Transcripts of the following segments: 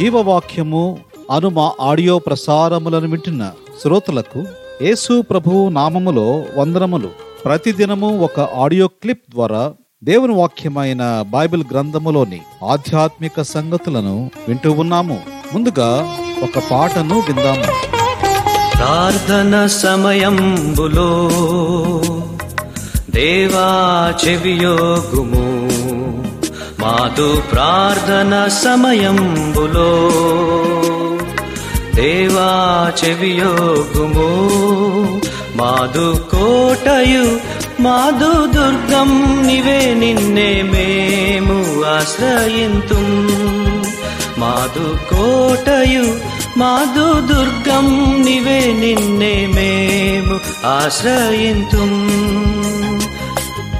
జీవవాక్యము అను మా ఆడియో ప్రసారములను వింటున్న శ్రోతలకు యేసు ప్రభువు నామములో వందనములు. ప్రతిదినము ఒక ఆడియో క్లిప్ ద్వారా దేవుని వాక్యమైన బైబిల్ గ్రంథములోని ఆధ్యాత్మిక సంగతులను వింటూ ఉన్నాము. ముందుగా ఒక పాటను విందాము. ప్రార్థన సమయంబులో దేవా చెవియోగుము మాతు ప్రార్థన సమయంబులో దేవా చెవియోగుము మాదు కోటయు మాదు దుర్గం నివే నిన్నే మేము ఆశ్రయింతుం. మాదు కోటయు మాదు దుర్గం నివే నిన్నే మేము ఆశ్రయింతుం.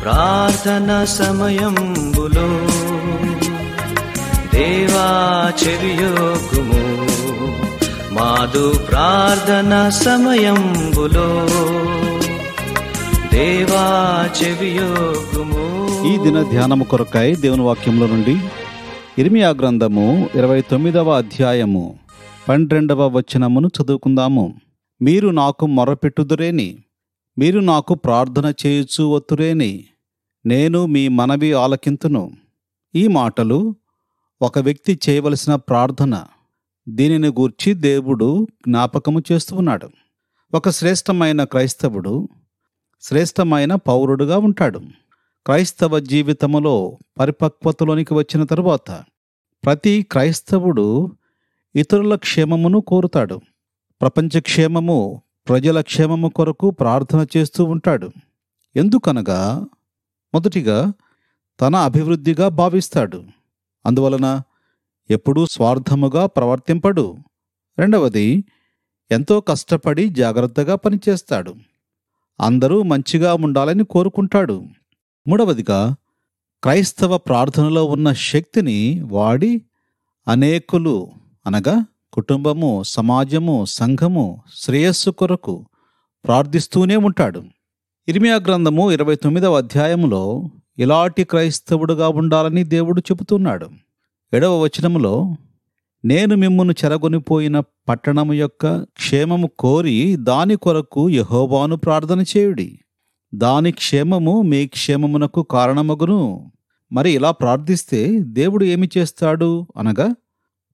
ప్రార్థన సమయంబులో దేవా చెవియోగుము మాదు ప్రార్థన సమయంబులో దేవా చెవియోగుము ఈ దిన ధ్యానము కొరకై దేవుని వాక్యంలో నుండి ఇర్మియా గ్రంథము ఇరవై తొమ్మిదవ అధ్యాయము పన్నెండవ వచనమును చదువుకుందాము. మీరు నాకు మొరపెట్టుదురేని మీరు నాకు ప్రార్థన చేయుచు వత్తురేని నేను మీ మనవి ఆలకింతును. ఈ మాటలు ఒక వ్యక్తి చేయవలసిన ప్రార్థన. దీనిని గూర్చి దేవుడు జ్ఞాపకము చేస్తూ ఉన్నాడు ఒక శ్రేష్టమైన క్రైస్తవుడు శ్రేష్టమైన పౌరుడుగా ఉంటాడు. క్రైస్తవ జీవితములో పరిపక్వతలోనికి వచ్చిన తరువాత ప్రతి క్రైస్తవుడు ఇతరుల క్షేమమును కోరుతాడు. ప్రపంచ క్షేమము ప్రజల క్షేమము కొరకు ప్రార్థన చేస్తూ ఉంటాడు. ఎందుకనగా మొదటిగా తన అభివృద్ధిగా భావిస్తాడు. అందువలన ఎప్పుడూ స్వార్థముగా ప్రవర్తింపడు. రెండవది ఎంతో కష్టపడి జాగ్రత్తగా పనిచేస్తాడు. అందరూ మంచిగా ఉండాలని కోరుకుంటాడు. మూడవదిగా క్రైస్తవ ప్రార్థనలో ఉన్న శక్తిని వాడి అనేకులు అనగా కుటుంబము సమాజము సంఘము శ్రేయస్సు కొరకు ప్రార్థిస్తూనే ఉంటాడు. ఇర్మియా గ్రంథము ఇరవై తొమ్మిదవ అధ్యాయములో ఇలాంటి క్రైస్తవుడుగా ఉండాలని దేవుడు చెబుతున్నాడు. ఏడవ వచనములో నేను మిమ్మను చెరగొనిపోయిన పట్టణము యొక్క క్షేమము కోరి దాని కొరకు యహోవాను ప్రార్థన చేయుడి. దాని క్షేమము మీ క్షేమమునకు కారణమగును. మరి ఇలా ప్రార్థిస్తే దేవుడు ఏమి చేస్తాడు అనగా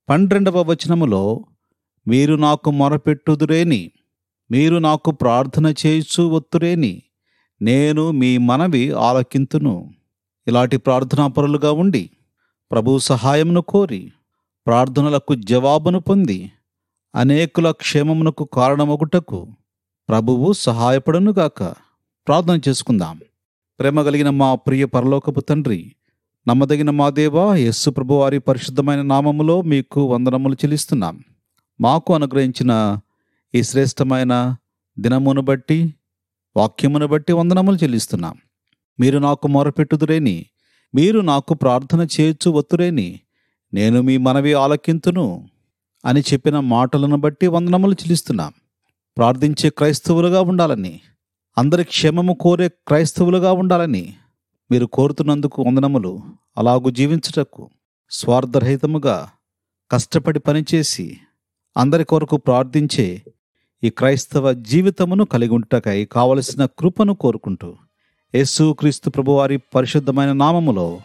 పన్నెండవ వచనములో మీరు నాకు మొరపెట్టుదురేని మీరు నాకు ప్రార్థన చేయుచు వత్తురేని నేను మీ మనవి ఆలకింతును. ఇలాంటి ప్రార్థనాపరులుగా ఉండి ప్రభు సహాయమును కోరి ప్రార్థనలకు జవాబును పొంది అనేకుల క్షేమమునకు కారణమగుటకు ప్రభువు సహాయపడనుగాక ప్రార్థన చేసుకుందాం. ప్రేమ కలిగిన మా ప్రియ పరలోకపు తండ్రి నమ్మదగిన మా దేవ యస్సు ప్రభు వారి పరిశుద్ధమైన నామములో మీకు వందనములు చెల్లిస్తున్నాం. మాకు అనుగ్రహించిన ఈ శ్రేష్టమైన దినమును బట్టి వాక్యమును బట్టి వందనములు చెల్లిస్తున్నాం. మీరు నాకు మొరపెట్టుదురేని మీరు నాకు ప్రార్థన చేయొచ్చు వత్తురేని నేను మీ మనవి ఆలకింతును అని చెప్పిన మాటలను బట్టి వందనములు చెల్లిస్తున్నాం. ప్రార్థించే క్రైస్తవులుగా ఉండాలని అందరి క్షేమము కోరే క్రైస్తవులుగా ఉండాలని మీరు కోరుతున్నందుకు వందనములు. అలాగూ జీవించుటకు స్వార్థరహితముగా కష్టపడి పనిచేసి అందరి కొరకు ప్రార్థించే ఈ క్రైస్తవ జీవితమును కలిగి ఉంటకై కావలసిన కృపను కోరుకుంటూ యేసు క్రీస్తు ప్రభువారి పరిశుద్ధమైన నామములో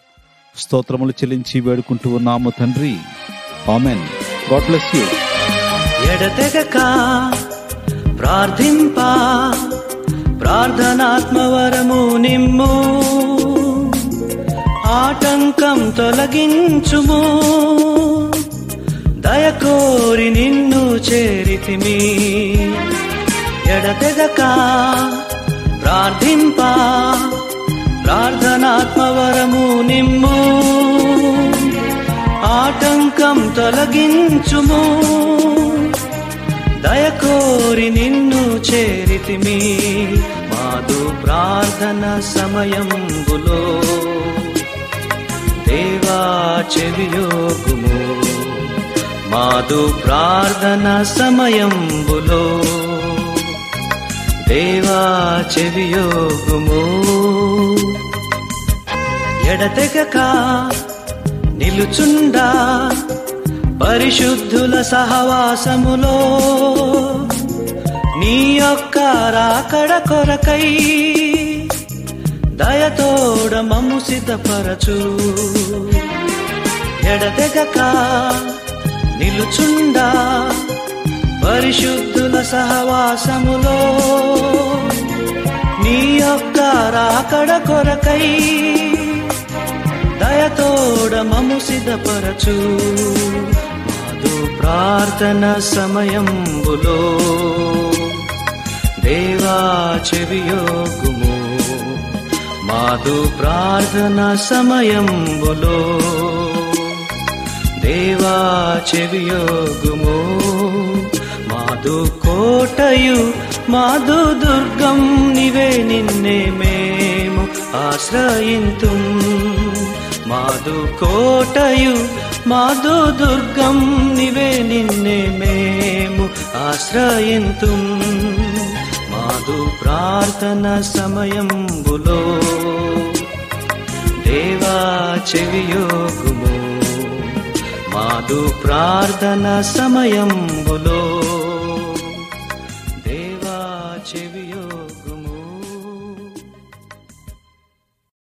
స్తోత్రములు చెల్లించి వేడుకుంటూ ఉన్నాము తండ్రి. ఆమెన్. God bless you. ఎడతెగక ప్రార్థింప ప్రార్థనాత్మవరము నిమ్ము. ఆటంకం తొలగించుము. దయకోరి నిన్ను చేరితిమి ఎడతెగక ప్రార్థింప ప్రార్థనాత్మవరము నిమ్ము. ఆటంకం తొలగించుము. దయకోరి నిన్ను చేరితిమి మాదు ప్రార్థన సమయంబులో దేవా చెవియోగుము మాదు ప్రార్థన సమయంబులో దేవా చెవియోగుము ఎడతెగక నిలుచుండా పరిశుద్ధుల సహవాసములో. నీ యొక్క రాకడ కొరకై దయతోడ మము సిద్ధపరచు. ఎడతెగక నిలుచుండా పరిశుద్ధుల సహవాసములో. నీ యొక్క రాకడ కొరకై దయతోడమము సిద్ధపరచు. మాదు ప్రార్థన సమయంబులో దేవా చెవియోగుము. మాదు ప్రార్థన సమయంబులో దేవా చెవియోగుము మాదు కోటయు మాదు దుర్గం నివే నిన్నే మేము ఆశ్రయింతు. మాదు కోటయు మాదు దుర్గం నివే నిన్నే మేము ఆశ్రయింతు. మాదు ప్రార్థన సమయం బులో దేవా చెవియోగుము ప్రార్థన సమయంబులో